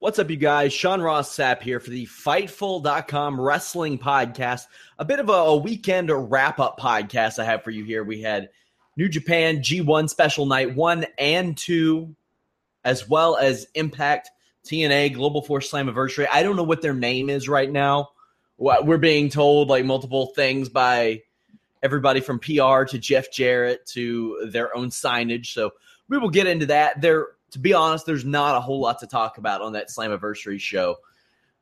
What's up, you guys? Sean Ross Sapp here for the Fightful.com wrestling podcast. A bit of a, a weekend wrap up podcast I have for you here. We had New Japan G1 special night one and two, as well as Impact TNA Global Force Slammiversary. I don't know what their name is right now. We're being told like multiple things by everybody from PR to Jeff Jarrett to their own signage. So we will get into that. There to be honest, there's not a whole lot to talk about on that Slammiversary show,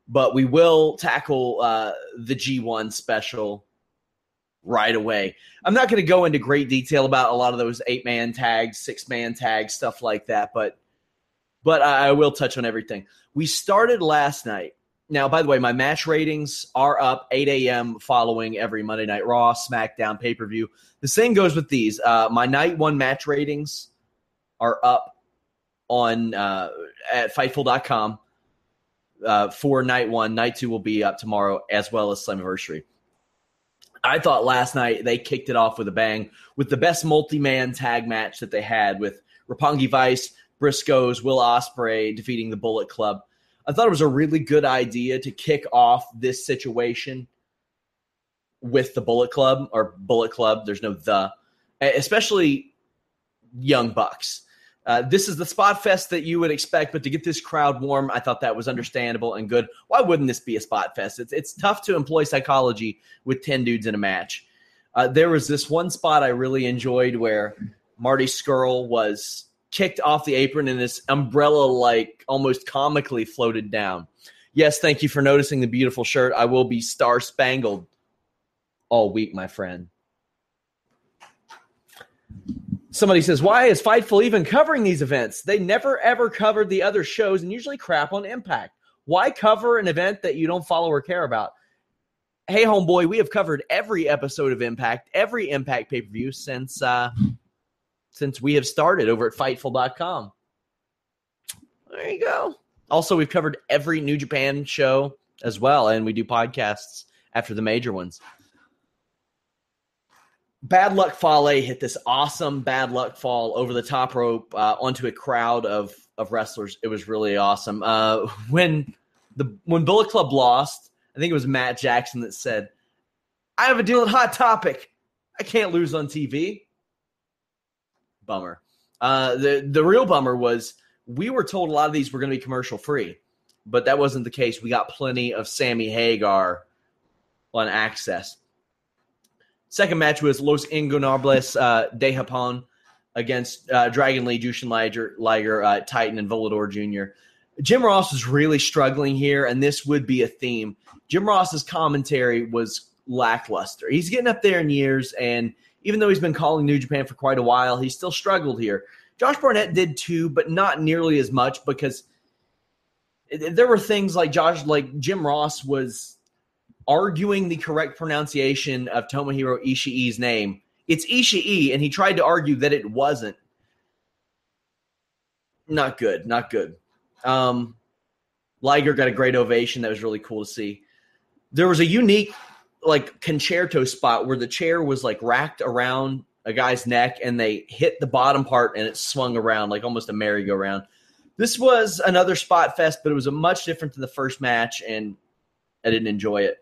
but we will tackle uh, the G1 special right away. I'm not going to go into great detail about a lot of those eight man tags, six man tags, stuff like that, but but I will touch on everything. We started last night. Now, by the way, my match ratings are up 8 a.m. following every Monday Night Raw, SmackDown, pay per view. The same goes with these. Uh, my night one match ratings are up on uh, at Fightful.com uh, for night one. Night two will be up tomorrow as well as Slammiversary. I thought last night they kicked it off with a bang with the best multi-man tag match that they had with Roppongi Vice, Briscoes, Will Ospreay defeating the Bullet Club. I thought it was a really good idea to kick off this situation with the Bullet Club or Bullet Club. There's no the, especially Young Bucks. Uh, this is the spot fest that you would expect, but to get this crowd warm, I thought that was understandable and good. Why wouldn't this be a spot fest? It's it's tough to employ psychology with ten dudes in a match. Uh, there was this one spot I really enjoyed where Marty Scurll was kicked off the apron and this umbrella like almost comically floated down. Yes, thank you for noticing the beautiful shirt. I will be star spangled all week, my friend. Somebody says, Why is Fightful even covering these events? They never ever covered the other shows and usually crap on Impact. Why cover an event that you don't follow or care about? Hey, homeboy, we have covered every episode of Impact, every Impact pay per view since uh, since we have started over at Fightful.com. There you go. Also, we've covered every New Japan show as well, and we do podcasts after the major ones. Bad Luck Fale hit this awesome bad luck fall over the top rope uh, onto a crowd of of wrestlers. It was really awesome. Uh, when the when Bullet Club lost, I think it was Matt Jackson that said, "I have a deal at Hot Topic. I can't lose on TV." Bummer. Uh, the the real bummer was we were told a lot of these were going to be commercial free, but that wasn't the case. We got plenty of Sammy Hagar on access. Second match was Los Ingobernables uh, de Japón against uh, Dragon Lee, Jushin Liger, Liger uh, Titan, and Volador Jr. Jim Ross was really struggling here, and this would be a theme. Jim Ross's commentary was lackluster. He's getting up there in years, and even though he's been calling New Japan for quite a while, he still struggled here. Josh Barnett did too, but not nearly as much because there were things like Josh, like Jim Ross was arguing the correct pronunciation of Tomohiro Ishii's name. It's Ishii, and he tried to argue that it wasn't. Not good, not good. Um, Liger got a great ovation. That was really cool to see. There was a unique, like, concerto spot where the chair was like racked around a guy's neck, and they hit the bottom part, and it swung around like almost a merry-go-round. This was another spot fest, but it was a much different than the first match, and I didn't enjoy it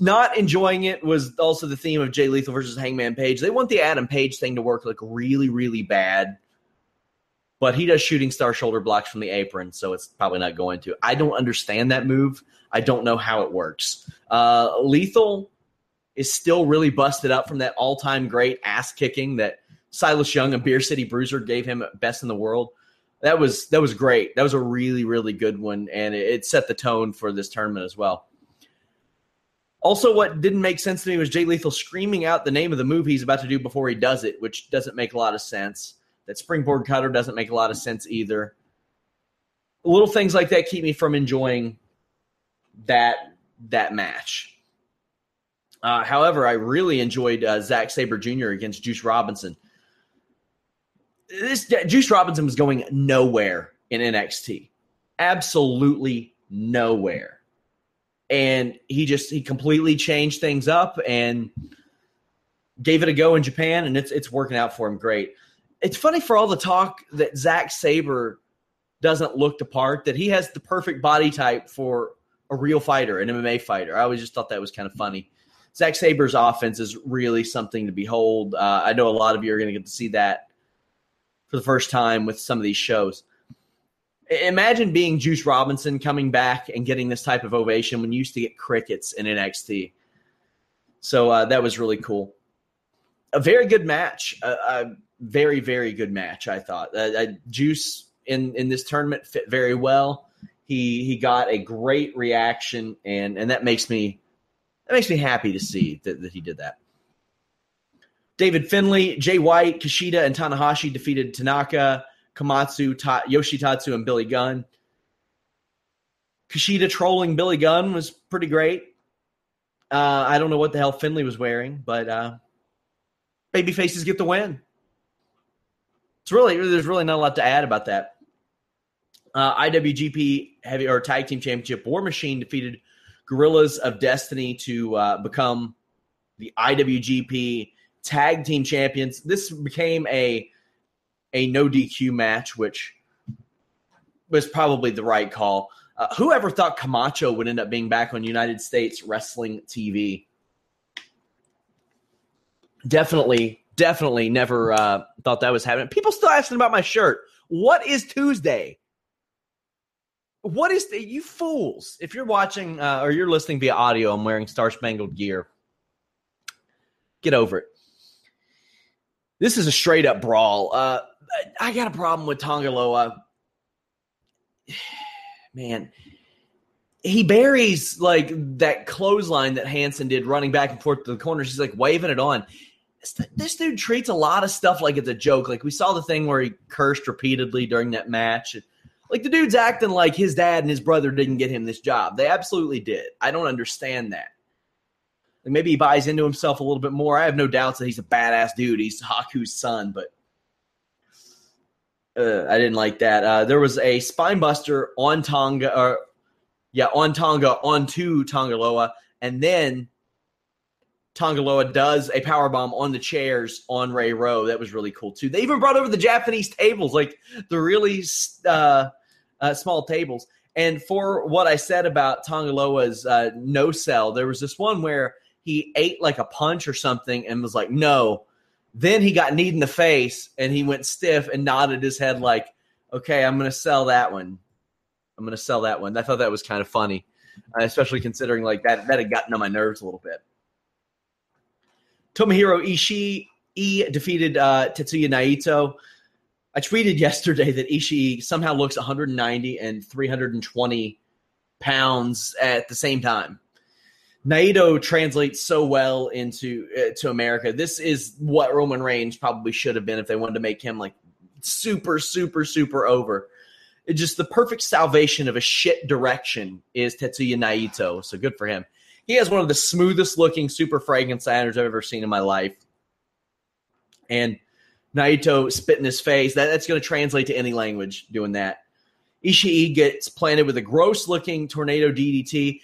not enjoying it was also the theme of Jay Lethal versus Hangman Page. They want the Adam Page thing to work like really, really bad. but he does shooting star shoulder blocks from the apron, so it's probably not going to. I don't understand that move. I don't know how it works. Uh, Lethal is still really busted up from that all time great ass kicking that Silas Young and Beer City Bruiser gave him best in the world. That was that was great. That was a really really good one, and it, it set the tone for this tournament as well. Also, what didn't make sense to me was Jay Lethal screaming out the name of the move he's about to do before he does it, which doesn't make a lot of sense. That springboard cutter doesn't make a lot of sense either. Little things like that keep me from enjoying that that match. Uh, however, I really enjoyed uh, Zack Sabre Jr. against Juice Robinson. This Juice Robinson was going nowhere in NXT, absolutely nowhere, and he just he completely changed things up and gave it a go in Japan, and it's it's working out for him great. It's funny for all the talk that Zack Sabre doesn't look the part, that he has the perfect body type for a real fighter, an MMA fighter. I always just thought that was kind of funny. Zack Sabre's offense is really something to behold. Uh, I know a lot of you are going to get to see that for the first time with some of these shows. Imagine being Juice Robinson coming back and getting this type of ovation when you used to get crickets in NXT. So uh, that was really cool. A very good match. A, a very, very good match, I thought. Uh, Juice in, in this tournament fit very well. He he got a great reaction, and and that makes me that makes me happy to see that, that he did that. David Finlay, Jay White, Kushida, and Tanahashi defeated Tanaka, Komatsu, Ta- Yoshitatsu, and Billy Gunn. Kushida trolling Billy Gunn was pretty great. Uh, I don't know what the hell Finlay was wearing, but uh, baby faces get the win. It's really there's really not a lot to add about that. Uh, IWGP Heavy or Tag Team Championship War Machine defeated Guerrillas of Destiny to uh, become the IWGP Tag Team Champions. This became a a no DQ match, which was probably the right call. Uh, whoever thought Camacho would end up being back on United States Wrestling TV? Definitely, definitely never uh, thought that was happening. People still asking about my shirt. What is Tuesday? What is the, you fools? If you're watching uh, or you're listening via audio, I'm wearing Star Spangled gear. Get over it. This is a straight up brawl. I got a problem with Tanga Loa. Man, he buries like that clothesline that Hanson did running back and forth to the corner. She's like waving it on. This, this dude treats a lot of stuff like it's a joke. Like we saw the thing where he cursed repeatedly during that match. Like the dude's acting like his dad and his brother didn't get him this job. They absolutely did. I don't understand that. Like maybe he buys into himself a little bit more. I have no doubts that he's a badass dude. He's Haku's son, but uh, I didn't like that. Uh, there was a spinebuster on Tonga, or yeah, on Tonga onto Tanga Loa, and then Tanga Loa does a power bomb on the chairs on Ray Rowe. That was really cool too. They even brought over the Japanese tables, like the really uh, uh, small tables. And for what I said about Tanga Loa's uh, no sell, there was this one where he ate like a punch or something and was like, no. Then he got kneed in the face and he went stiff and nodded his head like, okay, I'm going to sell that one. I'm going to sell that one. I thought that was kind of funny, uh, especially considering like that, that had gotten on my nerves a little bit. Tomohiro Ishii defeated uh, Tetsuya Naito. I tweeted yesterday that Ishii somehow looks 190 and 320 pounds at the same time. Naito translates so well into uh, to America. This is what Roman Reigns probably should have been if they wanted to make him like super, super, super over. It's just the perfect salvation of a shit direction is Tetsuya Naito. So good for him. He has one of the smoothest looking super Frankensteiners I've ever seen in my life. And Naito spit in his face. That, that's going to translate to any language doing that. Ishii gets planted with a gross looking tornado DDT.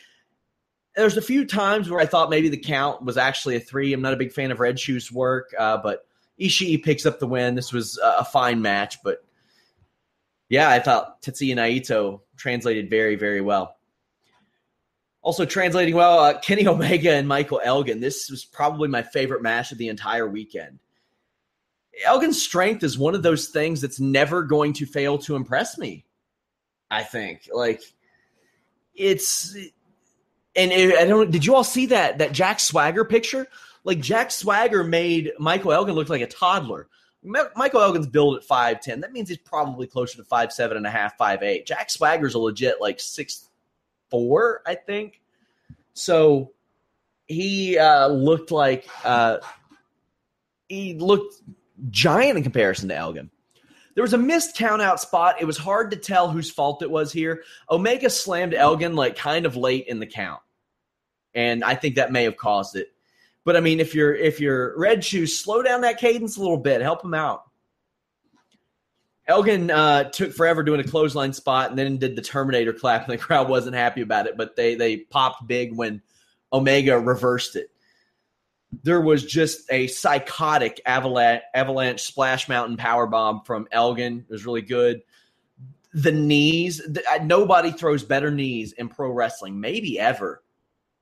There's a few times where I thought maybe the count was actually a three. I'm not a big fan of Red Shoes' work, uh, but Ishii picks up the win. This was a fine match, but yeah, I thought Tetsuya Naito translated very, very well. Also translating well, uh, Kenny Omega and Michael Elgin. This was probably my favorite match of the entire weekend Elgin's strength is one of those things that's never going to fail to impress me. I think like it's and it, I don't. Did you all see that that Jack Swagger picture? Like Jack Swagger made Michael Elgin look like a toddler. Michael Elgin's built at five ten. That means he's probably closer to five seven and a half, five eight. Jack Swagger's a legit like six four, I think. So he uh, looked like uh, he looked giant in comparison to Elgin. There was a missed count out spot. It was hard to tell whose fault it was here. Omega slammed Elgin like kind of late in the count. And I think that may have caused it. But I mean, if you're if you're red shoes, slow down that cadence a little bit, help him out. Elgin uh, took forever doing a clothesline spot and then did the Terminator clap, and the crowd wasn't happy about it. But they they popped big when Omega reversed it there was just a psychotic avalanche, avalanche splash mountain power bomb from Elgin. It was really good. The knees, the, nobody throws better knees in pro wrestling, maybe ever,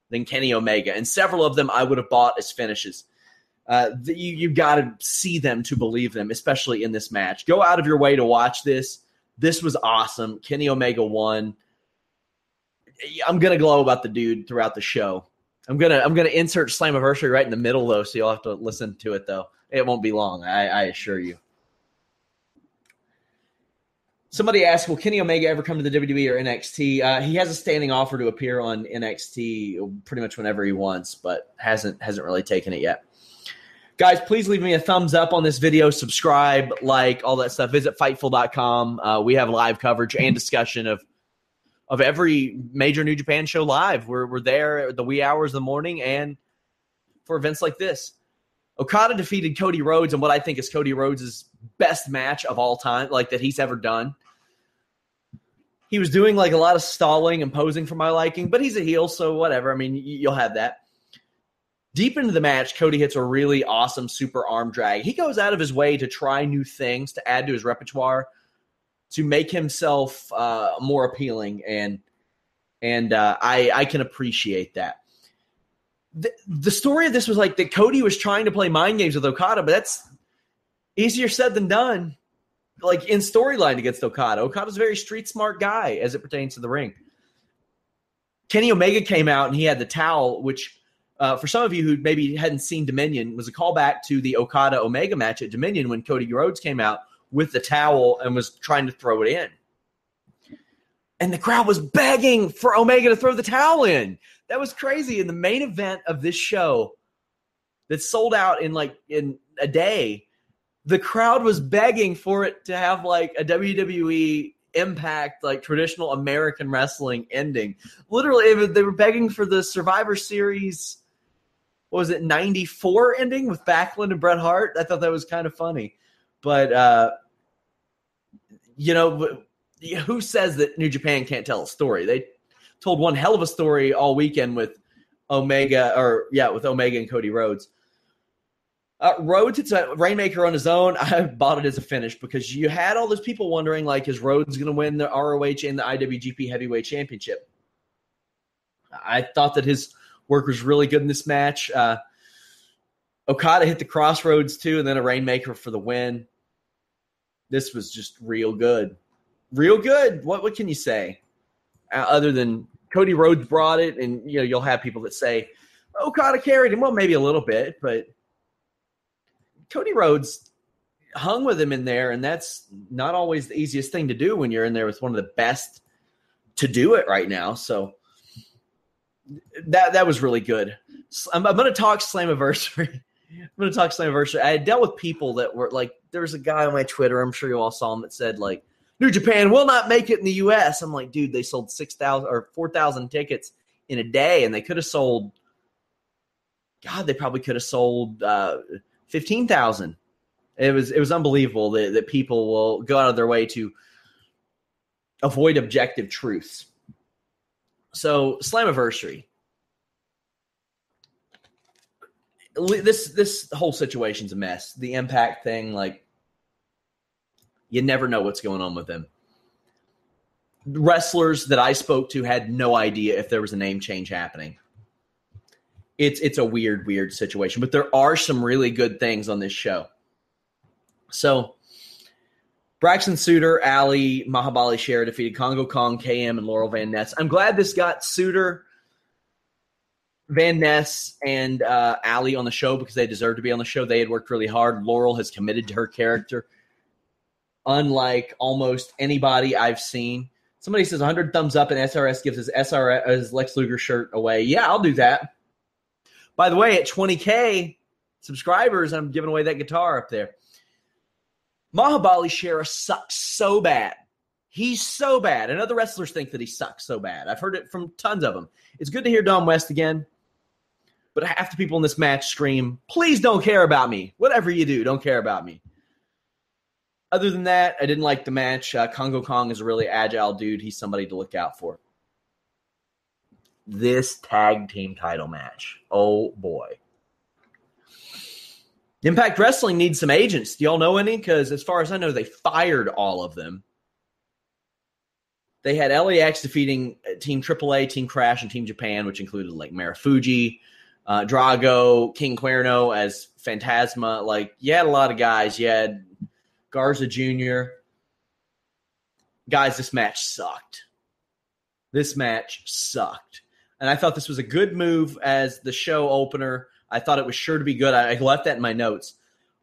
than Kenny Omega. And several of them I would have bought as finishes. Uh, the, you you got to see them to believe them, especially in this match. Go out of your way to watch this. This was awesome. Kenny Omega won. I'm gonna glow about the dude throughout the show. I'm gonna I'm gonna insert Slammiversary right in the middle though, so you'll have to listen to it though. It won't be long, I, I assure you. Somebody asked, "Will Kenny Omega ever come to the WWE or NXT?" Uh, he has a standing offer to appear on NXT pretty much whenever he wants, but hasn't hasn't really taken it yet. Guys, please leave me a thumbs up on this video, subscribe, like, all that stuff. Visit Fightful.com. Uh, we have live coverage and discussion of of every major New Japan show live. We're, we're there at the wee hours of the morning and for events like this. Okada defeated Cody Rhodes in what I think is Cody Rhodes' best match of all time, like that he's ever done. He was doing like a lot of stalling and posing for my liking, but he's a heel, so whatever. I mean, you'll have that. Deep into the match, Cody hits a really awesome super arm drag. He goes out of his way to try new things to add to his repertoire to make himself uh, more appealing, and and uh, I I can appreciate that. The, the story of this was like that Cody was trying to play mind games with Okada, but that's easier said than done. Like in storyline against Okada, Okada's a very street smart guy as it pertains to the ring. Kenny Omega came out and he had the towel, which uh, for some of you who maybe hadn't seen Dominion was a callback to the Okada Omega match at Dominion when Cody Rhodes came out with the towel and was trying to throw it in. And the crowd was begging for Omega to throw the towel in. That was crazy. In the main event of this show that sold out in like in a day, the crowd was begging for it to have like a WWE impact like traditional American wrestling ending. Literally, they were begging for the Survivor Series. What was it 94 ending with Backlund and Bret Hart? I thought that was kind of funny. But uh, you know, who says that New Japan can't tell a story? They told one hell of a story all weekend with Omega, or yeah, with Omega and Cody Rhodes. Uh, Rhodes, it's a Rainmaker on his own. I bought it as a finish because you had all those people wondering, like, is Rhodes going to win the ROH and the IWGP Heavyweight Championship? I thought that his work was really good in this match. Uh, Okada hit the crossroads too, and then a Rainmaker for the win. This was just real good, real good. What what can you say uh, other than Cody Rhodes brought it, and you know you'll have people that say Okada carried him. Well, maybe a little bit, but Cody Rhodes hung with him in there, and that's not always the easiest thing to do when you're in there with one of the best to do it right now. So that that was really good. I'm, I'm going to talk Slammiversary I'm going to talk Slammiversary. I had dealt with people that were like, there was a guy on my Twitter, I'm sure you all saw him, that said, like, New Japan will not make it in the U.S. I'm like, dude, they sold 6,000 or 4,000 tickets in a day, and they could have sold, God, they probably could have sold uh, 15,000. It was it was unbelievable that, that people will go out of their way to avoid objective truths. So, Slammiversary. This this whole situation's a mess. The impact thing, like you never know what's going on with them. Wrestlers that I spoke to had no idea if there was a name change happening. It's it's a weird, weird situation, but there are some really good things on this show. So Braxton Sutter, Ali, Mahabali Shera defeated Kongo Kong, KM, and Laurel Van Ness. I'm glad this got Sutter, Van Ness, and uh, Ali on the show because they deserve to be on the show. They had worked really hard. Laurel has committed to her character, unlike almost anybody I've seen. Somebody says 100 thumbs up and SRS gives his SRS his Lex Luger shirt away. Yeah, I'll do that. By the way, at 20k subscribers, I'm giving away that guitar up there. Mahabali Shera sucks so bad. He's so bad. And other wrestlers think that he sucks so bad. I've heard it from tons of them. It's good to hear Don West again. But half the people in this match scream, please don't care about me. Whatever you do, don't care about me. Other than that, I didn't like the match. Uh, Kongo Kong is a really agile dude. He's somebody to look out for. This tag team title match. Oh boy. Impact Wrestling needs some agents. Do y'all know any? Because as far as I know, they fired all of them. They had LAX defeating uh, Team AAA, Team Crash, and Team Japan, which included like Marufuji, uh, Drago, King Cuerno as Fantasma. Like, you had a lot of guys. You had Garza Jr. Guys, this match sucked. This match sucked. And I thought this was a good move as the show opener I thought it was sure to be good. I, I left that in my notes.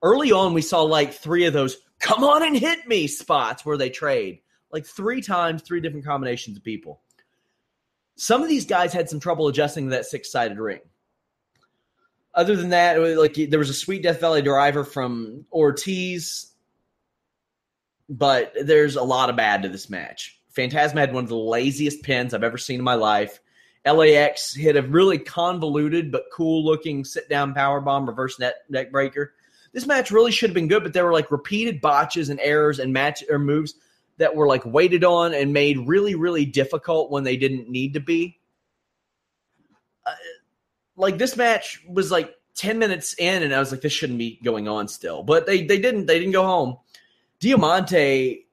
Early on, we saw like three of those come on and hit me spots where they trade like three times, three different combinations of people. Some of these guys had some trouble adjusting to that six sided ring. Other than that, was like there was a sweet Death Valley driver from Ortiz, but there's a lot of bad to this match. Fantasma had one of the laziest pins I've ever seen in my life. LAX hit a really convoluted but cool looking sit down power bomb reverse net neck breaker. This match really should have been good, but there were like repeated botches and errors and match or moves that were like waited on and made really really difficult when they didn't need to be. Uh, like this match was like 10 minutes in and I was like this shouldn't be going on still. But they they didn't they didn't go home. Diamante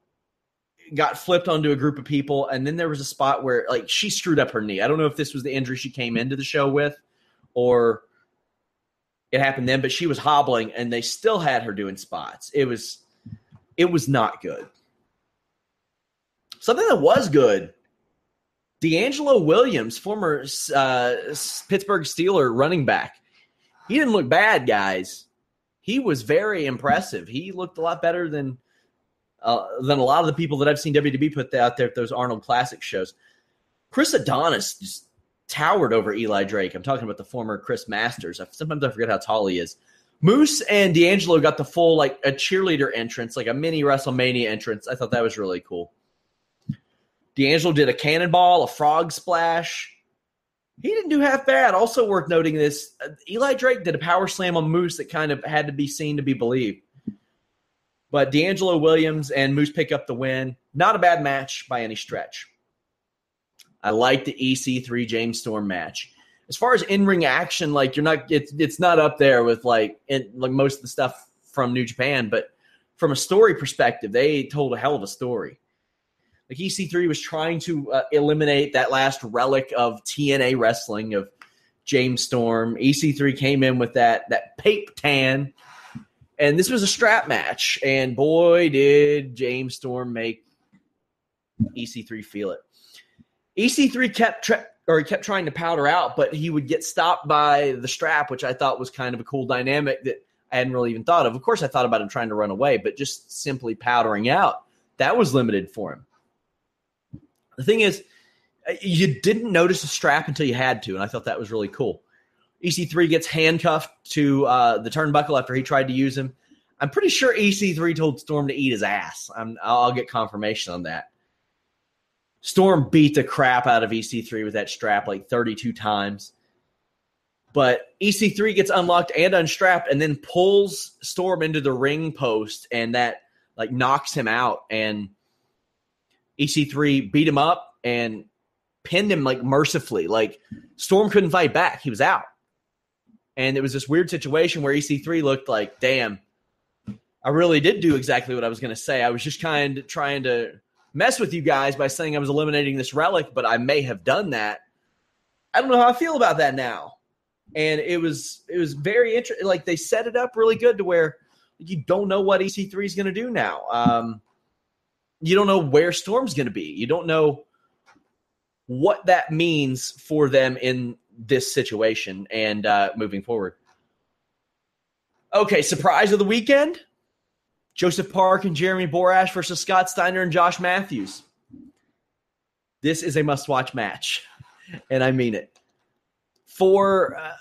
got flipped onto a group of people, and then there was a spot where like she screwed up her knee. I don't know if this was the injury she came into the show with, or it happened then, but she was hobbling, and they still had her doing spots. It was it was not good. Something that was good. DeAngelo Williams, former uh, Pittsburgh Steeler running back, he didn't look bad, guys. He was very impressive. He looked a lot better than uh, than a lot of the people that I've seen WWE put out there at those Arnold Classic shows. Chris Adonis just towered over Eli Drake. I'm talking about the former Chris Masters. Sometimes I forget how tall he is. Moose and DeAngelo got the full like a cheerleader entrance, like a mini WrestleMania entrance. I thought that was really cool. DeAngelo did a cannonball, a frog splash. He didn't do half bad. Also worth noting this, uh, Eli Drake did a power slam on Moose that kind of had to be seen to be believed. But DeAngelo Williams and Moose pick up the win. Not a bad match by any stretch. I like the EC3 James Storm match. As far as in ring action, like you're not, it's it's not up there with like in, like most of the stuff from New Japan, but from a story perspective, they told a hell of a story. Like EC3 was trying to uh, eliminate that last relic of TNA wrestling of James Storm. EC3 came in with that that pape tan and this was a strap match, and boy, did James Storm make EC3 feel it. EC3 kept tra- or he kept trying to powder out, but he would get stopped by the strap, which I thought was kind of a cool dynamic that I hadn't really even thought of. Of course, I thought about him trying to run away, but just simply powdering out that was limited for him. The thing is, you didn't notice a strap until you had to, and I thought that was really cool. EC3 gets handcuffed to uh, the turnbuckle after he tried to use him. I'm pretty sure EC3 told Storm to eat his ass. i will get confirmation on that. Storm beat the crap out of EC3 with that strap like 32 times. But EC3 gets unlocked and unstrapped and then pulls Storm into the ring post and that like knocks him out and EC3 beat him up and pinned him like mercifully. Like Storm couldn't fight back. He was out. And it was this weird situation where EC3 looked like, damn, I really did do exactly what I was going to say. I was just kind of trying to mess with you guys by saying I was eliminating this relic, but I may have done that. I don't know how I feel about that now. And it was it was very interesting. Like they set it up really good to where You don't know what EC3 is going to do now. Um, you don't know where Storm's going to be. You don't know what that means for them in this situation and uh, moving forward. Okay, surprise of the weekend Joseph Park and Jeremy Borash versus Scott Steiner and Josh Matthews. This is a must watch match, and I mean it. For uh,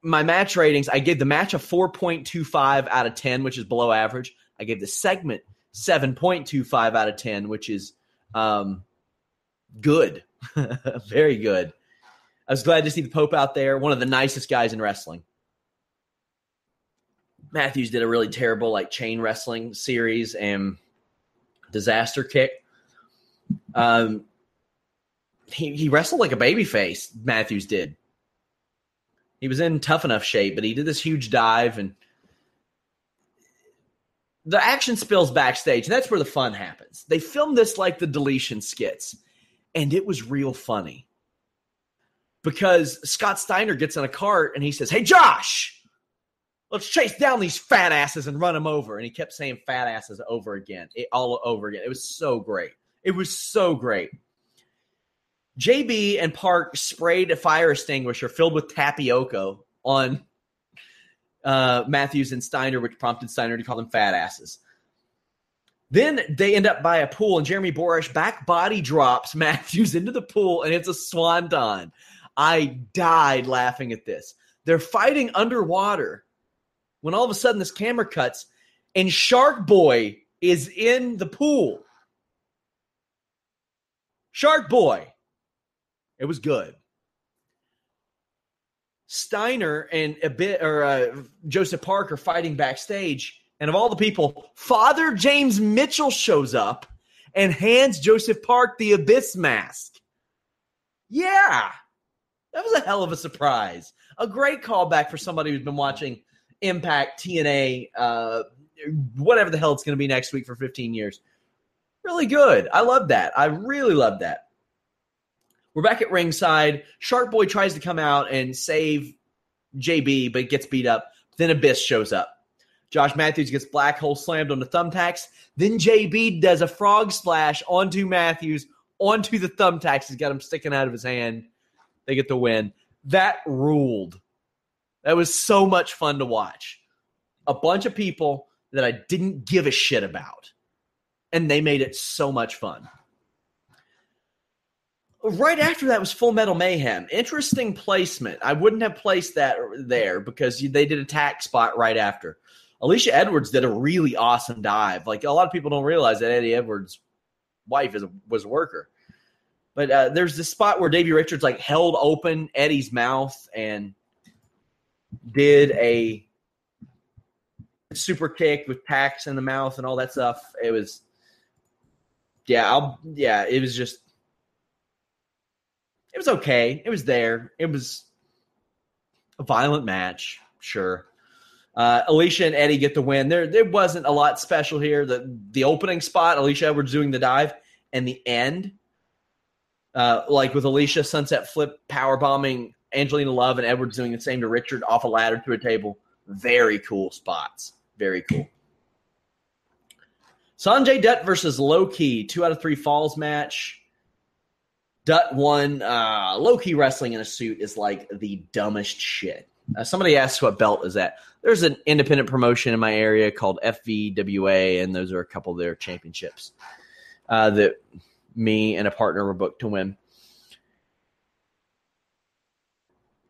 my match ratings, I gave the match a 4.25 out of 10, which is below average. I gave the segment 7.25 out of 10, which is um, good. Very good. I was glad to see the Pope out there, one of the nicest guys in wrestling. Matthews did a really terrible like chain wrestling series and disaster kick. Um, he he wrestled like a baby face. Matthews did. He was in tough enough shape, but he did this huge dive and the action spills backstage, and that's where the fun happens. They filmed this like the deletion skits, and it was real funny because Scott Steiner gets in a cart and he says, Hey, Josh, let's chase down these fat asses and run them over. And he kept saying fat asses over again, it, all over again. It was so great. It was so great. JB and Park sprayed a fire extinguisher filled with tapioca on uh, Matthews and Steiner, which prompted Steiner to call them fat asses. Then they end up by a pool, and Jeremy Borash back body drops Matthews into the pool, and it's a swanton. I died laughing at this. They're fighting underwater when all of a sudden this camera cuts, and Shark Boy is in the pool. Shark Boy. It was good. Steiner and a bit or uh, Joseph Parker fighting backstage, and of all the people, Father James Mitchell shows up and hands Joseph Park the Abyss mask. Yeah, that was a hell of a surprise. A great callback for somebody who's been watching Impact, TNA, uh, whatever the hell it's going to be next week for 15 years. Really good. I love that. I really love that. We're back at ringside. Shark Boy tries to come out and save JB, but gets beat up. Then Abyss shows up. Josh Matthews gets black hole slammed on the thumbtacks. Then JB does a frog splash onto Matthews, onto the thumbtacks. He's got him sticking out of his hand. They get the win. That ruled. That was so much fun to watch. A bunch of people that I didn't give a shit about. And they made it so much fun. Right after that was Full Metal Mayhem. Interesting placement. I wouldn't have placed that there because they did a tack spot right after. Alisha Edwards did a really awesome dive. Like a lot of people don't realize that Eddie Edwards' wife is a, was a worker. But uh, there's this spot where Davey Richards like held open Eddie's mouth and did a super kick with tacks in the mouth and all that stuff. It was, yeah, I'll, yeah, it was just it was okay. It was there. It was a violent match, sure. Uh, Alisha and Eddie get the win. There, there wasn't a lot special here. The the opening spot, Alisha Edwards doing the dive, and the end, uh, like with Alisha sunset flip power bombing Angelina Love and Edwards doing the same to Richard off a ladder to a table. Very cool spots. Very cool. Sanjay Dutt versus Low Ki, two out of three falls match. Dutt won. Uh, low ki wrestling in a suit is like the dumbest shit. Uh, somebody asked what belt is that. There's an independent promotion in my area called FVWA, and those are a couple of their championships uh, that me and a partner were booked to win.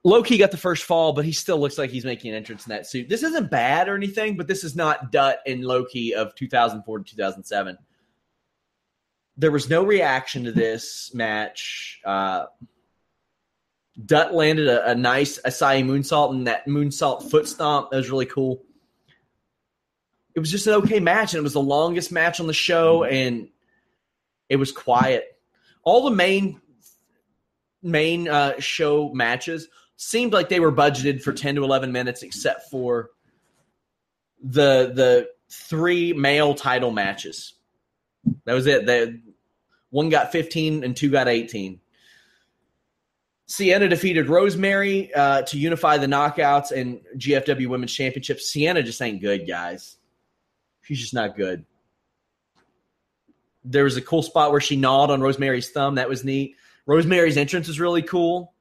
Low ki got the first fall, but he still looks like he's making an entrance in that suit. This isn't bad or anything, but this is not Dutt and Low ki of 2004 to 2007 there was no reaction to this match. Uh, Dutt landed a, a nice Asai moonsault and that moonsault foot stomp. That was really cool. It was just an okay match, and it was the longest match on the show, and it was quiet. All the main main uh, show matches seemed like they were budgeted for ten to eleven minutes, except for the the three male title matches. That was it. They, one got 15 and two got 18. Sienna defeated Rosemary uh, to unify the knockouts and GFW Women's Championship. Sienna just ain't good, guys. She's just not good. There was a cool spot where she gnawed on Rosemary's thumb. That was neat. Rosemary's entrance was really cool.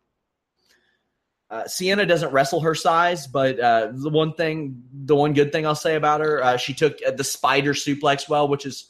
Uh, Sienna doesn't wrestle her size, but uh, the one thing, the one good thing I'll say about her, uh, she took the spider suplex well, which is.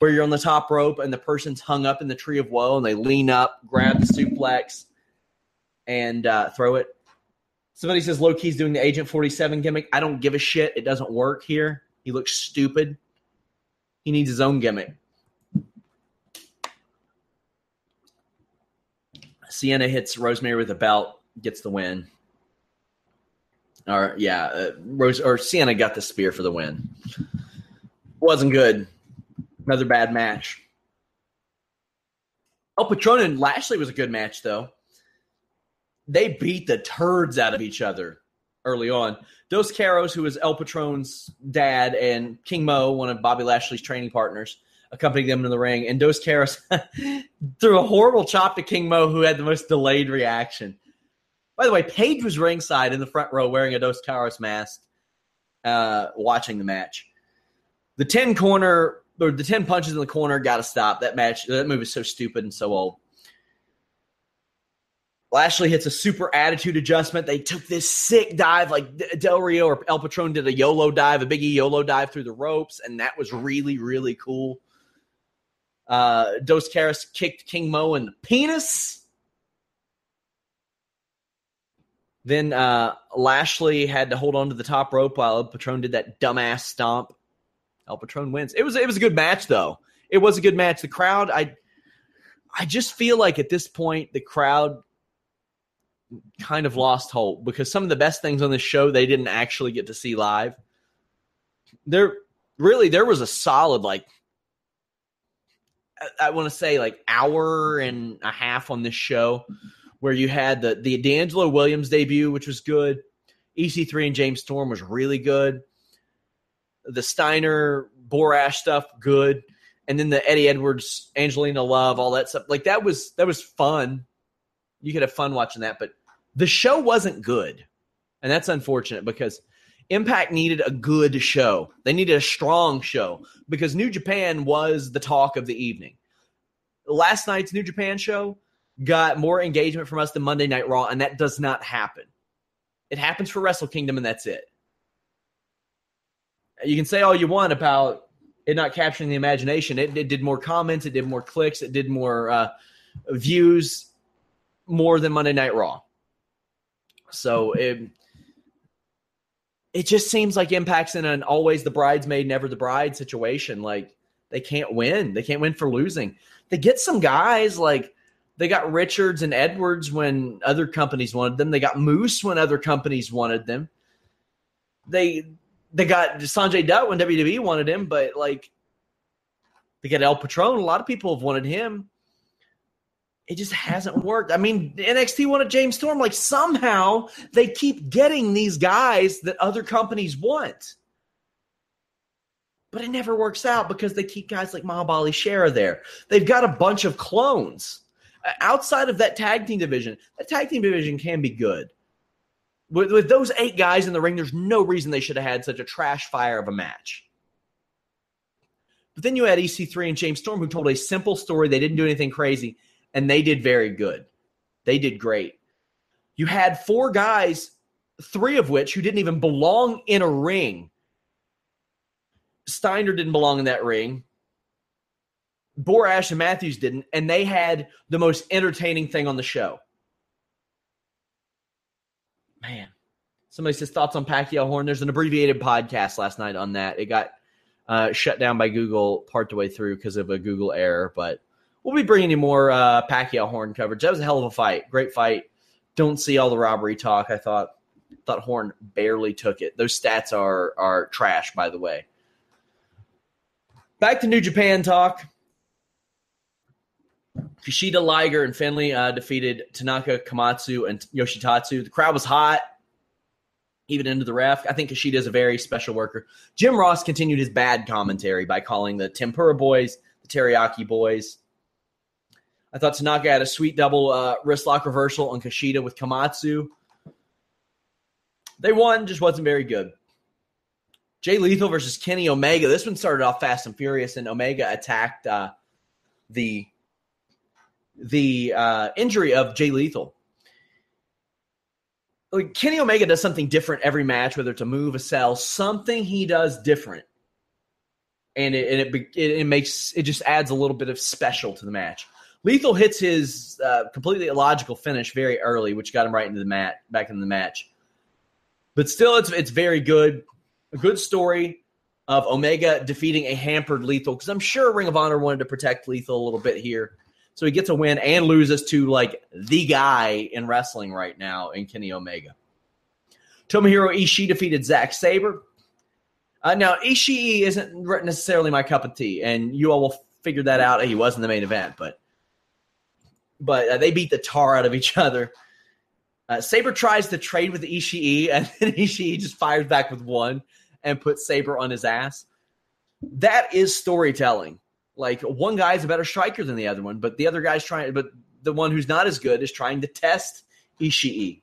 where you're on the top rope and the person's hung up in the tree of woe and they lean up, grab the suplex, and uh, throw it. Somebody says Low Ki's doing the Agent 47 gimmick. I don't give a shit. It doesn't work here. He looks stupid. He needs his own gimmick. Sienna hits Rosemary with a belt, gets the win. Or yeah, uh, Rose or Sienna got the spear for the win. Wasn't good. Another bad match. El Patron and Lashley was a good match, though. They beat the turds out of each other early on. Dos Caras, who was El Patron's dad, and King Mo, one of Bobby Lashley's training partners, accompanied them in the ring. And Dos Caras threw a horrible chop to King Mo, who had the most delayed reaction. By the way, Paige was ringside in the front row wearing a Dos Caras mask, uh, watching the match. The 10 corner or the 10 punches in the corner got to stop. That match, that move is so stupid and so old. Lashley hits a super attitude adjustment. They took this sick dive, like Del Rio or El Patron did a YOLO dive, a Big YOLO dive through the ropes, and that was really, really cool. Uh, Dos Caras kicked King Mo in the penis. Then uh, Lashley had to hold on to the top rope while El Patron did that dumbass stomp. El Patron wins. It was it was a good match though. It was a good match. The crowd, I I just feel like at this point the crowd kind of lost hope because some of the best things on this show they didn't actually get to see live. There really there was a solid like I, I want to say like hour and a half on this show where you had the the DeAngelo Williams debut, which was good. EC3 and James Storm was really good the Steiner Borash stuff good, and then the Eddie Edwards Angelina Love all that stuff like that was that was fun. You could have fun watching that, but the show wasn't good, and that's unfortunate because Impact needed a good show. They needed a strong show because New Japan was the talk of the evening. Last night's New Japan show got more engagement from us than Monday Night Raw, and that does not happen. It happens for Wrestle Kingdom, and that's it you can say all you want about it not capturing the imagination. It, it did more comments, it did more clicks, it did more uh, views, more than Monday Night Raw. So it it just seems like Impact's in an always the bridesmaid, never the bride situation. Like they can't win. They can't win for losing. They get some guys like they got Richards and Edwards when other companies wanted them. They got Moose when other companies wanted them. They they got Sanjay Dutt when WWE wanted him, but like they got El Patron. A lot of people have wanted him. It just hasn't worked. I mean, NXT wanted James Storm. Like somehow they keep getting these guys that other companies want. But it never works out because they keep guys like Mahabali Shera there. They've got a bunch of clones. Uh, outside of that tag team division, that tag team division can be good with, with those eight guys in the ring, there's no reason they should have had such a trash fire of a match. But then you had EC3 and James Storm, who told a simple story. They didn't do anything crazy, and they did very good. They did great. You had four guys, three of which who didn't even belong in a ring, Steiner didn't belong in that ring. Borash and Matthews didn't, and they had the most entertaining thing on the show. Man, somebody says thoughts on Pacquiao Horn. There's an abbreviated podcast last night on that. It got uh, shut down by Google part the way through because of a Google error, but we'll be bringing you more uh, Pacquiao Horn coverage. That was a hell of a fight, great fight. Don't see all the robbery talk. I thought thought Horn barely took it. Those stats are are trash, by the way. Back to New Japan talk. Kushida, Liger, and Finlay uh, defeated Tanaka, Komatsu, and Yoshitatsu. The crowd was hot, even into the ref. I think Kushida is a very special worker. Jim Ross continued his bad commentary by calling the Tempura Boys the Teriyaki Boys. I thought Tanaka had a sweet double uh, wrist lock reversal on Kushida with Komatsu. They won, just wasn't very good. Jay Lethal versus Kenny Omega. This one started off fast and furious, and Omega attacked uh, the the uh, injury of Jay Lethal. Like Kenny Omega does something different every match, whether it's a move, a sell, something he does different, and it and it, it, it makes it just adds a little bit of special to the match. Lethal hits his uh, completely illogical finish very early, which got him right into the mat, back in the match. But still, it's it's very good, a good story of Omega defeating a hampered Lethal because I'm sure Ring of Honor wanted to protect Lethal a little bit here so he gets a win and loses to like the guy in wrestling right now in Kenny Omega. Tomohiro Ishii defeated Zack Sabre. Uh, now Ishii isn't necessarily my cup of tea, and you all will figure that out. He was in the main event, but but uh, they beat the tar out of each other. Uh, Sabre tries to trade with Ishii, and then Ishii just fires back with one and puts Sabre on his ass. That is storytelling. Like one guy is a better striker than the other one, but the other guy's trying, but the one who's not as good is trying to test Ishii.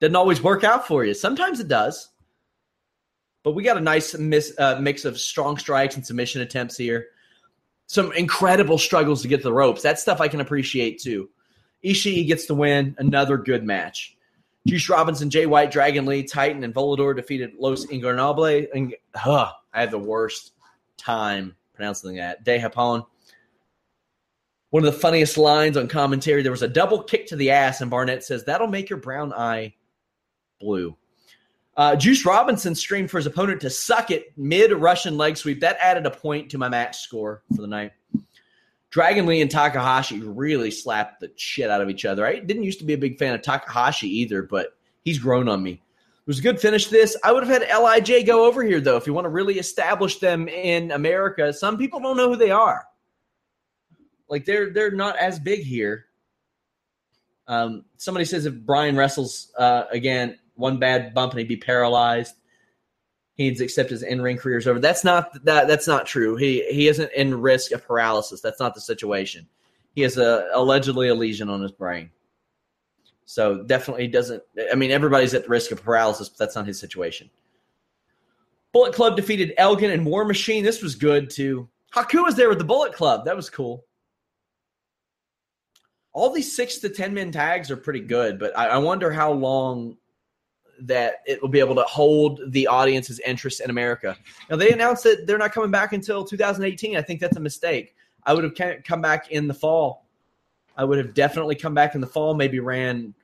Doesn't always work out for you. Sometimes it does. But we got a nice miss, uh, mix of strong strikes and submission attempts here. Some incredible struggles to get the ropes. That stuff I can appreciate too. Ishii gets the win. Another good match. Juice Robinson, Jay White, Dragon Lee, Titan, and Volador defeated Los Ingobernables. And, huh, I had the worst time pronouncing that. De Japon. One of the funniest lines on commentary there was a double kick to the ass, and Barnett says, That'll make your brown eye blue. Uh, Juice Robinson streamed for his opponent to suck it mid Russian leg sweep. That added a point to my match score for the night. Dragon Lee and Takahashi really slapped the shit out of each other. I didn't used to be a big fan of Takahashi either, but he's grown on me. It was a good finish this. I would have had LIJ go over here, though, if you want to really establish them in America. Some people don't know who they are. Like they're they're not as big here. Um, somebody says if Brian wrestles uh, again, one bad bump and he'd be paralyzed. He needs to accept his in-ring career is over. That's not that. That's not true. He he isn't in risk of paralysis. That's not the situation. He has a allegedly a lesion on his brain. So definitely doesn't. I mean, everybody's at the risk of paralysis, but that's not his situation. Bullet Club defeated Elgin and War Machine. This was good too. Haku was there with the Bullet Club. That was cool. All these six to ten men tags are pretty good, but I, I wonder how long that it will be able to hold the audience's interest in America. Now they announced that they're not coming back until 2018. I think that's a mistake. I would have come back in the fall I would have definitely come back in the fall, maybe ran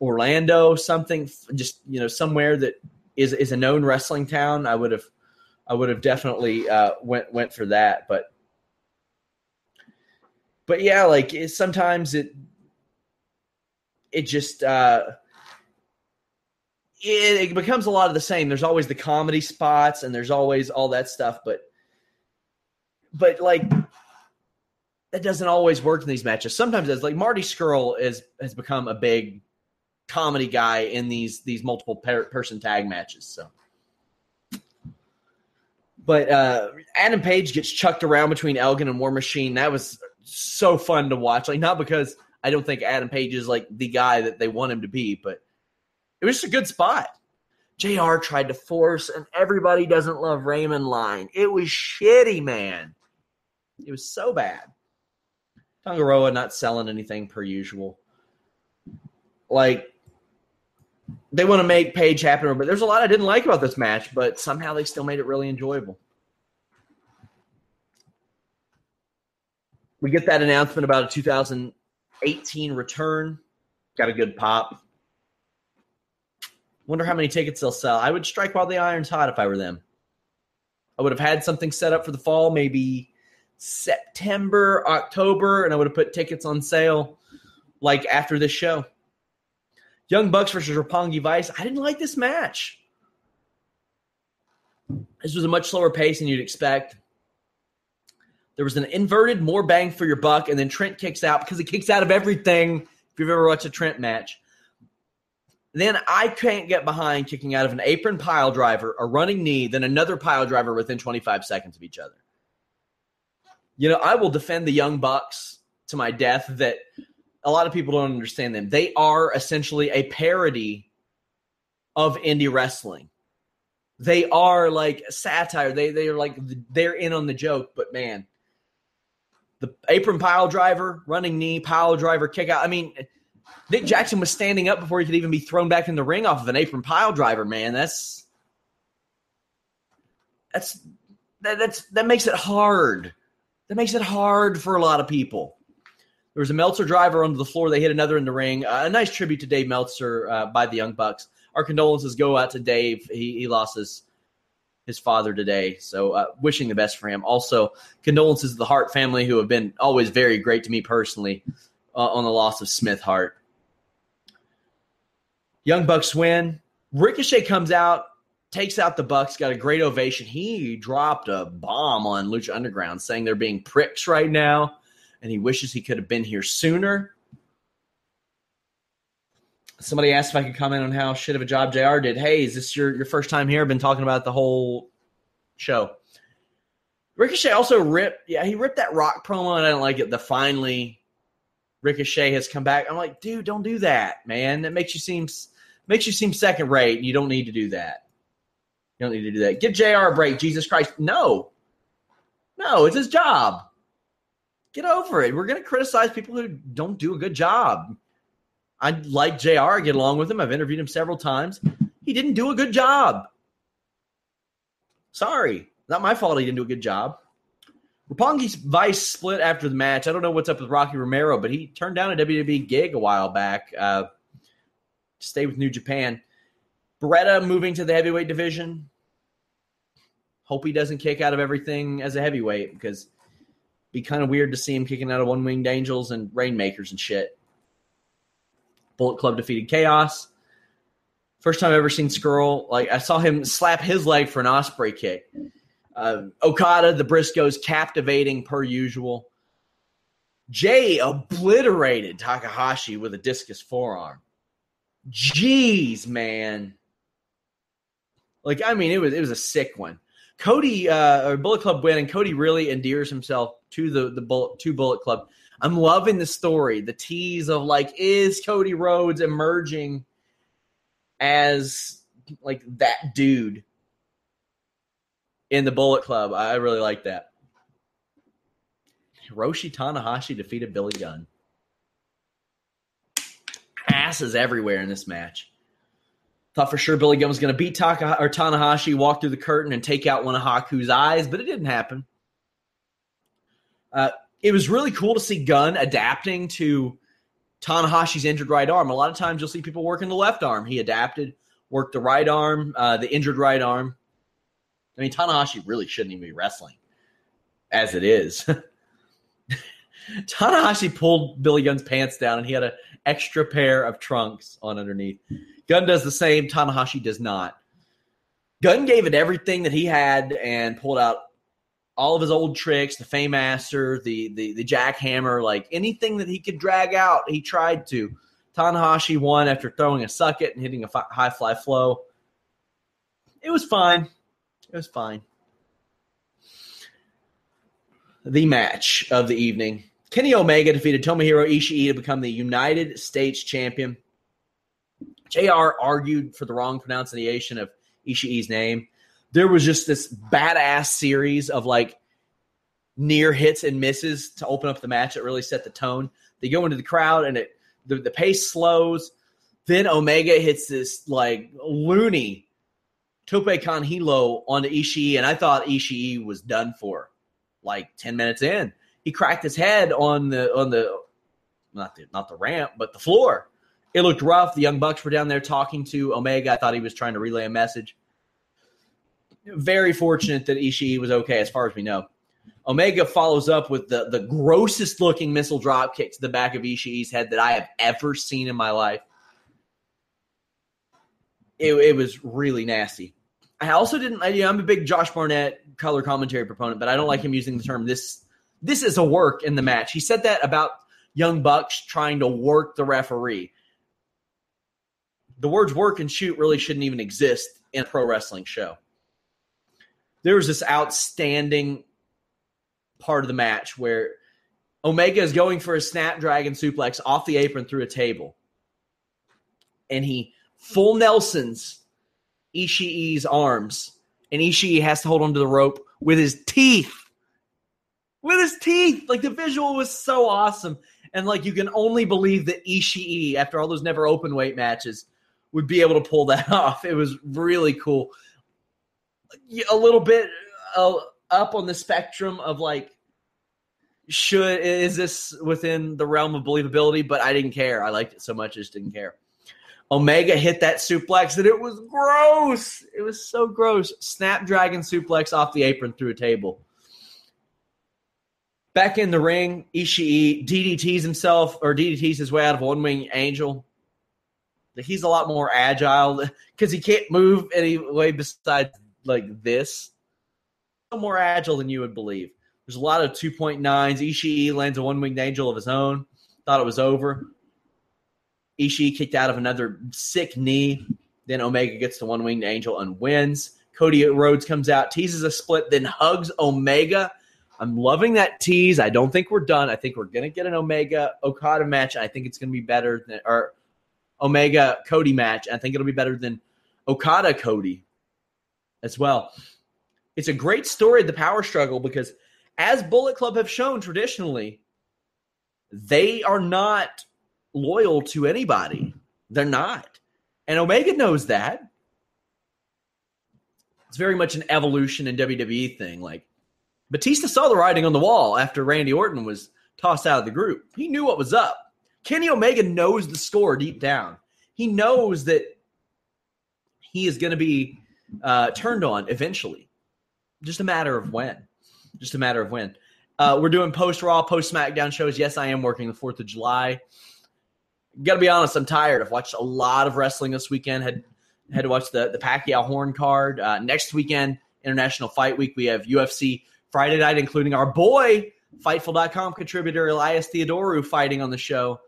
Orlando, something just you know somewhere that is is a known wrestling town. I would have I would have definitely uh, went went for that, but but yeah, like it, sometimes it it just uh, it, it becomes a lot of the same. There's always the comedy spots and there's always all that stuff, but but like that doesn't always work in these matches. Sometimes it's like Marty Scurll is has become a big comedy guy in these these multiple per- person tag matches. So, but uh, Adam Page gets chucked around between Elgin and War Machine. That was so fun to watch. Like not because I don't think Adam Page is like the guy that they want him to be, but it was just a good spot. JR tried to force and everybody doesn't love Raymond line. It was shitty, man. It was so bad. Tanga Loa not selling anything per usual. Like they want to make Page happen. But there's a lot I didn't like about this match, but somehow they still made it really enjoyable. We get that announcement about a 2018 return. Got a good pop. Wonder how many tickets they'll sell. I would strike while the iron's hot if I were them. I would have had something set up for the fall, maybe September, October, and I would have put tickets on sale like after this show. Young Bucks versus Roppongi Vice. I didn't like this match. This was a much slower pace than you'd expect. There was an inverted, more bang for your buck, and then Trent kicks out because he kicks out of everything. If you've ever watched a Trent match, then I can't get behind kicking out of an apron pile driver, a running knee, then another pile driver within 25 seconds of each other. You know, I will defend the Young Bucks to my death that a lot of people don't understand them. They are essentially a parody of indie wrestling. They are like satire. They they are like they're in on the joke, but man, the apron pile driver, running knee, pile driver, kick out. I mean, Nick Jackson was standing up before he could even be thrown back in the ring off of an apron pile driver, man. That's that's that, that's that makes it hard. That makes it hard for a lot of people. There was a Meltzer driver onto the floor. They hit another in the ring. Uh, a nice tribute to Dave Meltzer uh, by the Young Bucks. Our condolences go out to Dave. He, he lost his his father today, so uh, wishing the best for him. Also, condolences to the Hart family, who have been always very great to me personally uh, on the loss of Smith Hart. Young Bucks win. Ricochet comes out, takes out the Bucks, got a great ovation. He dropped a bomb on Lucha Underground, saying they're being pricks right now, and he wishes he could have been here sooner. Somebody asked if I could comment on how shit of a job JR did. Hey, is this your, your first time here? I've been talking about the whole show. Ricochet also ripped, yeah, he ripped that rock promo, and I don't like it. The finally Ricochet has come back. I'm like, dude, don't do that, man. That makes you seem makes you seem second rate. You don't need to do that. You don't need to do that. Give JR a break. Jesus Christ. No. No, it's his job. Get over it. We're going to criticize people who don't do a good job. I like JR. I get along with him. I've interviewed him several times. He didn't do a good job. Sorry. Not my fault he didn't do a good job. Roppongi's Vice split after the match. I don't know what's up with Rocky Romero, but he turned down a WWE gig a while back uh, to stay with New Japan. Beretta moving to the heavyweight division. Hope he doesn't kick out of everything as a heavyweight because be kind of weird to see him kicking out of One Winged Angels and Rainmakers and shit. Bullet Club defeated Chaos. First time I've ever seen Scurll. Like I saw him slap his leg for an Ospreay kick. Uh, Okada, the Briscoes, captivating per usual. Jay obliterated Takahashi with a discus forearm. Jeez, man. Like, I mean, it was it was a sick one. Cody uh, or Bullet Club win, and Cody really endears himself to the the Bullet to Bullet Club. I'm loving the story, the tease of like, is Cody Rhodes emerging as like that dude in the Bullet Club. I really like that. Hiroshi Tanahashi defeated Billy Gunn. Asses everywhere in this match. Thought for sure Billy Gunn was going to beat Taka or Tanahashi, walk through the curtain, and take out one of Haku's eyes, but it didn't happen. Uh, it was really cool to see Gunn adapting to Tanahashi's injured right arm. A lot of times you'll see people working the left arm. He adapted, worked the right arm, uh, the injured right arm. I mean, Tanahashi really shouldn't even be wrestling as it is. Tanahashi pulled Billy Gunn's pants down and he had an extra pair of trunks on underneath. Gunn does the same. Tanahashi does not. Gunn gave it everything that he had and pulled out all of his old tricks, the Fameasser, the, the the jackhammer, like anything that he could drag out, he tried to. Tanahashi won after throwing a suck it and hitting a fi- high fly flow. It was fine. It was fine. The match of the evening. Kenny Omega defeated Tomohiro Ishii to become the United States champion. JR argued for the wrong pronunciation of Ishii's name. There was just this badass series of like near hits and misses to open up the match that really set the tone. They go into the crowd and it the, the pace slows. Then Omega hits this like loony tope con hilo onto Ishii, and I thought Ishii was done for. Like ten minutes in, he cracked his head on the on the not the not the ramp, but the floor. It looked rough. The Young Bucks were down there talking to Omega. I thought he was trying to relay a message. Very fortunate that Ishii was okay, as far as we know. Omega follows up with the, the grossest looking missile drop kick to the back of Ishii's head that I have ever seen in my life. It, it was really nasty. I also didn't. You know, I'm a big Josh Barnett color commentary proponent, but I don't like him using the term this. This is a work in the match. He said that about Young Bucks trying to work the referee. The words "work" and "shoot" really shouldn't even exist in a pro wrestling show. There was this outstanding part of the match where Omega is going for a snapdragon suplex off the apron through a table, and he full Nelsons Ishii's arms, and Ishii has to hold onto the rope with his teeth. With his teeth. Like the visual was so awesome. And like you can only believe that Ishii, after all those never open weight matches, would be able to pull that off. It was really cool. A little bit uh, up on the spectrum of like, should is this within the realm of believability? But I didn't care. I liked it so much, I just didn't care. Omega hit that suplex and it was gross. It was so gross. Snapdragon suplex off the apron through a table. Back in the ring, Ishii DDTs himself or DDTs his way out of one wing angel. He's a lot more agile because he can't move any way besides like this. More agile than you would believe. There's a lot of 2.9s. Ishii lands a one winged angel of his own. Thought it was over. Ishii kicked out of another sick knee. Then Omega gets the one winged angel and wins. Cody Rhodes comes out, teases a split, then hugs Omega. I'm loving that tease. I don't think we're done. I think we're gonna get an Omega Okada match. I think it's gonna be better than or Omega Cody match. I think it'll be better than Okada Cody as well. It's a great story of the power struggle because as Bullet Club have shown traditionally, they are not loyal to anybody. They're not. And Omega knows that. It's very much an evolution in WWE thing. Like Batista saw the writing on the wall after Randy Orton was tossed out of the group. He knew what was up. Kenny Omega knows the score deep down. He knows that he is going to be uh, turned on eventually. Just a matter of when. Just a matter of when. Uh, we're doing post Raw, post SmackDown shows. Yes, I am working the 4th of July got to be honest, I'm tired. I've watched a lot of wrestling this weekend. Had had to watch the the Pacquiao Horn card. Uh, next weekend, International Fight Week, we have UFC Friday night, including our boy Fightful.com contributor Elias Theodorou fighting on the show.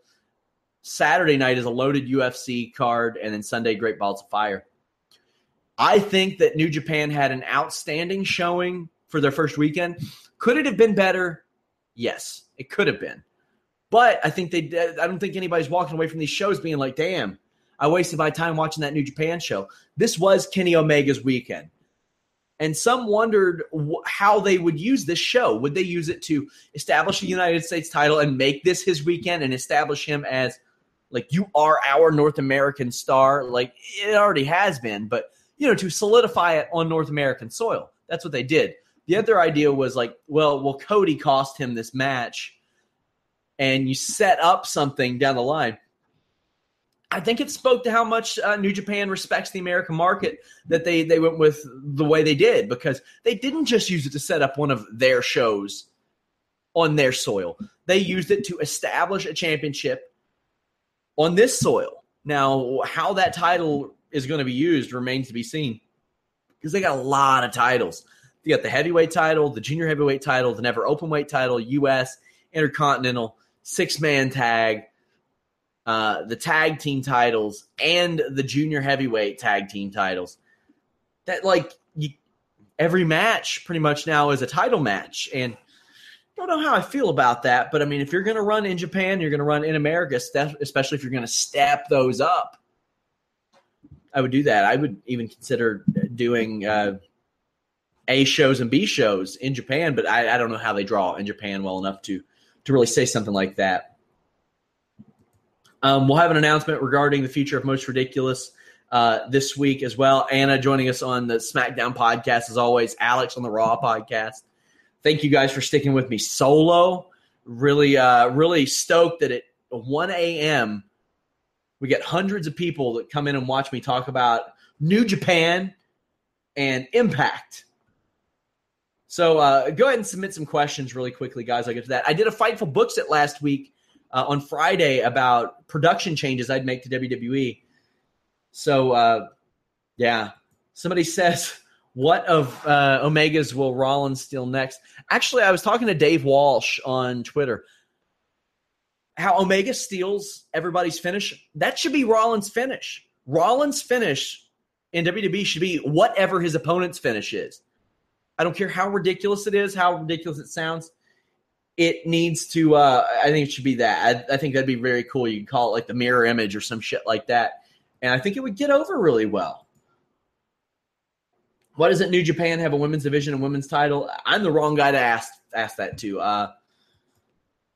Saturday night is a loaded UFC card, and then Sunday, Great Balls of Fire. I think that New Japan had an outstanding showing for their first weekend. Could it have been better? Yes, it could have been. But I think they, I don't think anybody's walking away from these shows being like, damn, I wasted my time watching that New Japan show. This was Kenny Omega's weekend. And some wondered how they would use this show. Would they use it to establish a United States title and make this his weekend and establish him as, like, you are our North American star? Like, it already has been, but, you know, to solidify it on North American soil. That's what they did. The other idea was like, well, will Cody cost him this match? and you set up something down the line. I think it spoke to how much uh, New Japan respects the American market that they they went with the way they did because they didn't just use it to set up one of their shows on their soil. They used it to establish a championship on this soil. Now, how that title is going to be used remains to be seen because they got a lot of titles. They got the heavyweight title, the junior heavyweight title, the never open weight title, U.S. Intercontinental six man tag, uh, the tag team titles, and the junior heavyweight tag team titles. That like you, every match pretty much now is a title match, and don't know how I feel about that. But I mean, if you're going to run in Japan, you're going to run in America, especially if you're going to step those up. I would do that. I would even consider doing uh, A shows and B shows in Japan, but I, I don't know how they draw in Japan well enough to to really say something like that. Um, we'll have an announcement regarding the future of Most Ridiculous uh, this week as well. Anna joining us on the SmackDown podcast as always. Alex on the Raw podcast. Thank you guys for sticking with me solo. Really, uh, really stoked that at 1 a.m. we get hundreds of people that come in and watch me talk about New Japan and Impact. So uh, go ahead and submit some questions really quickly, guys. I'll get to that. I did a Fightful Books it last week uh, on Friday about production changes I'd make to WWE. So, uh, yeah, somebody says, what of uh, Omegas will Rollins steal next? Actually, I was talking to Dave Walsh on Twitter. How Omega steals everybody's finish, that should be Rollins' finish. Rollins' finish in WWE should be whatever his opponent's finish is. I don't care how ridiculous it is, how ridiculous it sounds. It needs to. Uh, I think it should be that. I, I think that'd be very cool. You can call it like the mirror image or some shit like that, and I think it would get over really well. Why doesn't New Japan have a women's division and women's title? I'm the wrong guy to ask ask that to. Uh,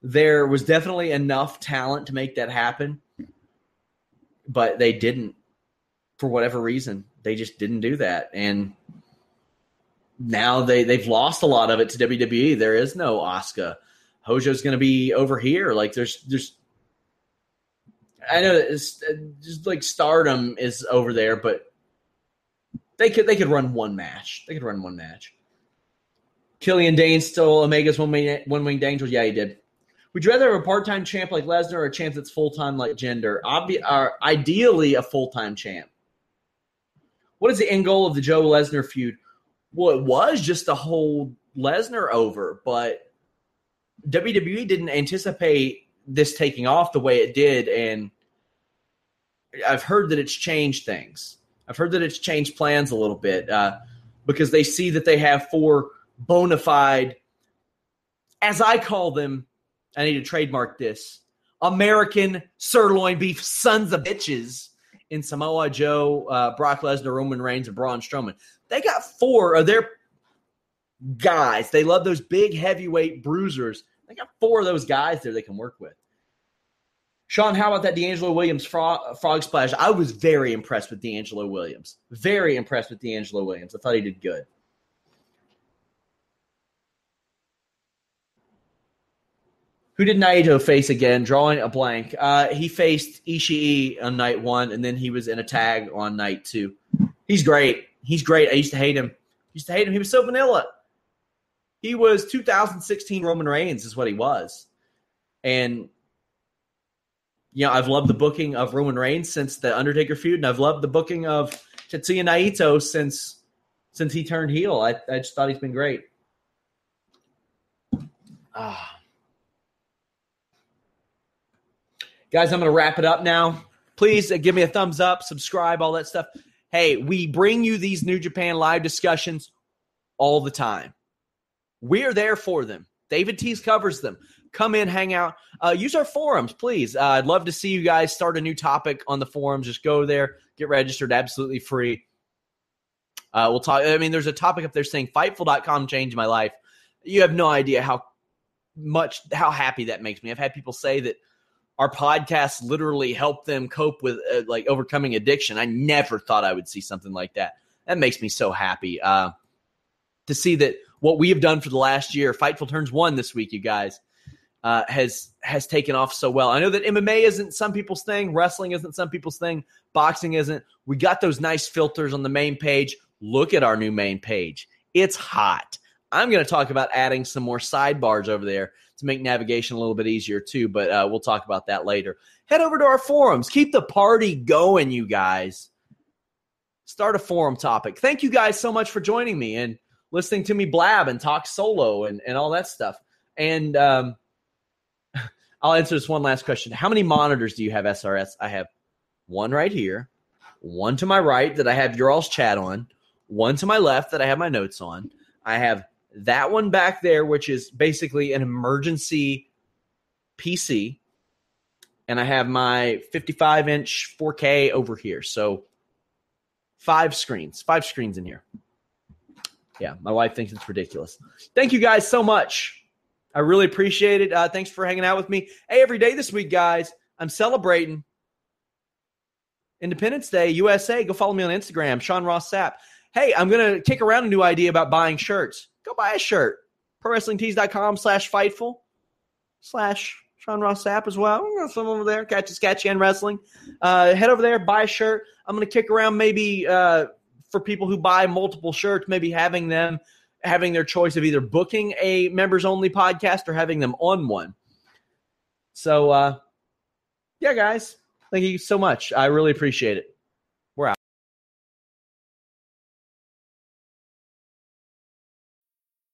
there was definitely enough talent to make that happen, but they didn't for whatever reason. They just didn't do that, and now they they've lost a lot of it to WWE. There is no Asuka. Hojo's going to be over here. Like there's there's I know it's just like Stardom is over there, but they could they could run one match. They could run one match. Killian Dain stole Omega's one wing one winged angel. Yeah, he did. Would you rather have a part time champ like Lesnar or a champ that's full time like Jinder? Obvi- or ideally, a full time champ. What is the end goal of the Joe Lesnar feud? Well, it was just to hold Lesnar over, but WWE didn't anticipate this taking off the way it did, and I've heard that it's changed things. I've heard that it's changed plans a little bit uh, because they see that they have four bona fide, as I call them. I need to trademark this American sirloin beef sons of bitches in Samoa Joe, uh, Brock Lesnar, Roman Reigns, and Braun Strowman. They got four of their guys. They love those big heavyweight bruisers. They got four of those guys there they can work with. Sean, how about that DeAngelo Williams frog, frog splash? I was very impressed with DeAngelo Williams. Very impressed with DeAngelo Williams. I thought he did good. Who did Naito face again? Drawing a blank. Uh, he faced Ishii on night one, and then he was in a tag on night two. He's great. He's great. I used to hate him. I used to hate him. He was so vanilla. He was 2016 Roman Reigns, is what he was. And you know, I've loved the booking of Roman Reigns since the Undertaker feud, and I've loved the booking of Tetsuya Naito since since he turned heel. I, I just thought he's been great. Ah. Guys, I'm going to wrap it up now. Please uh, give me a thumbs up, subscribe, all that stuff. Hey, we bring you these New Japan live discussions all the time. We're there for them. David Tees covers them. Come in, hang out. Uh, use our forums, please. Uh, I'd love to see you guys start a new topic on the forums. Just go there, get registered, absolutely free. Uh, we'll talk. I mean, there's a topic up there saying Fightful.com changed my life. You have no idea how much, how happy that makes me. I've had people say that our podcast literally helped them cope with uh, like overcoming addiction. I never thought I would see something like that. That makes me so happy uh, to see that what we have done for the last year. Fightful turns one this week, you guys uh, has has taken off so well. I know that MMA isn't some people's thing, wrestling isn't some people's thing, boxing isn't. We got those nice filters on the main page. Look at our new main page; it's hot. I'm going to talk about adding some more sidebars over there to make navigation a little bit easier too, but uh, we'll talk about that later. Head over to our forums. Keep the party going, you guys. Start a forum topic. Thank you guys so much for joining me and listening to me blab and talk solo and, and all that stuff. And um, I'll answer this one last question. How many monitors do you have, SRS? I have one right here, one to my right that I have your all's chat on, one to my left that I have my notes on. I have that one back there, which is basically an emergency PC. And I have my 55 inch 4K over here. So five screens, five screens in here. Yeah, my wife thinks it's ridiculous. Thank you guys so much I really appreciate it. Uh, thanks for hanging out with me. Hey, every day this week, guys, I'm celebrating Independence Day, USA. Go follow me on Instagram, Sean Ross Sapp. Hey, I'm gonna kick around a new idea about buying shirts. Go buy a shirt. ProWrestlingTees.com slash Fightful slash Sean Ross Sapp as well. Some over there, Catch a Sketchy and Wrestling. Uh, head over there, buy a shirt. I'm gonna kick around maybe uh, for people who buy multiple shirts, maybe having them having their choice of either booking a members only podcast or having them on one. So, uh, yeah, guys, thank you so much. I really appreciate it.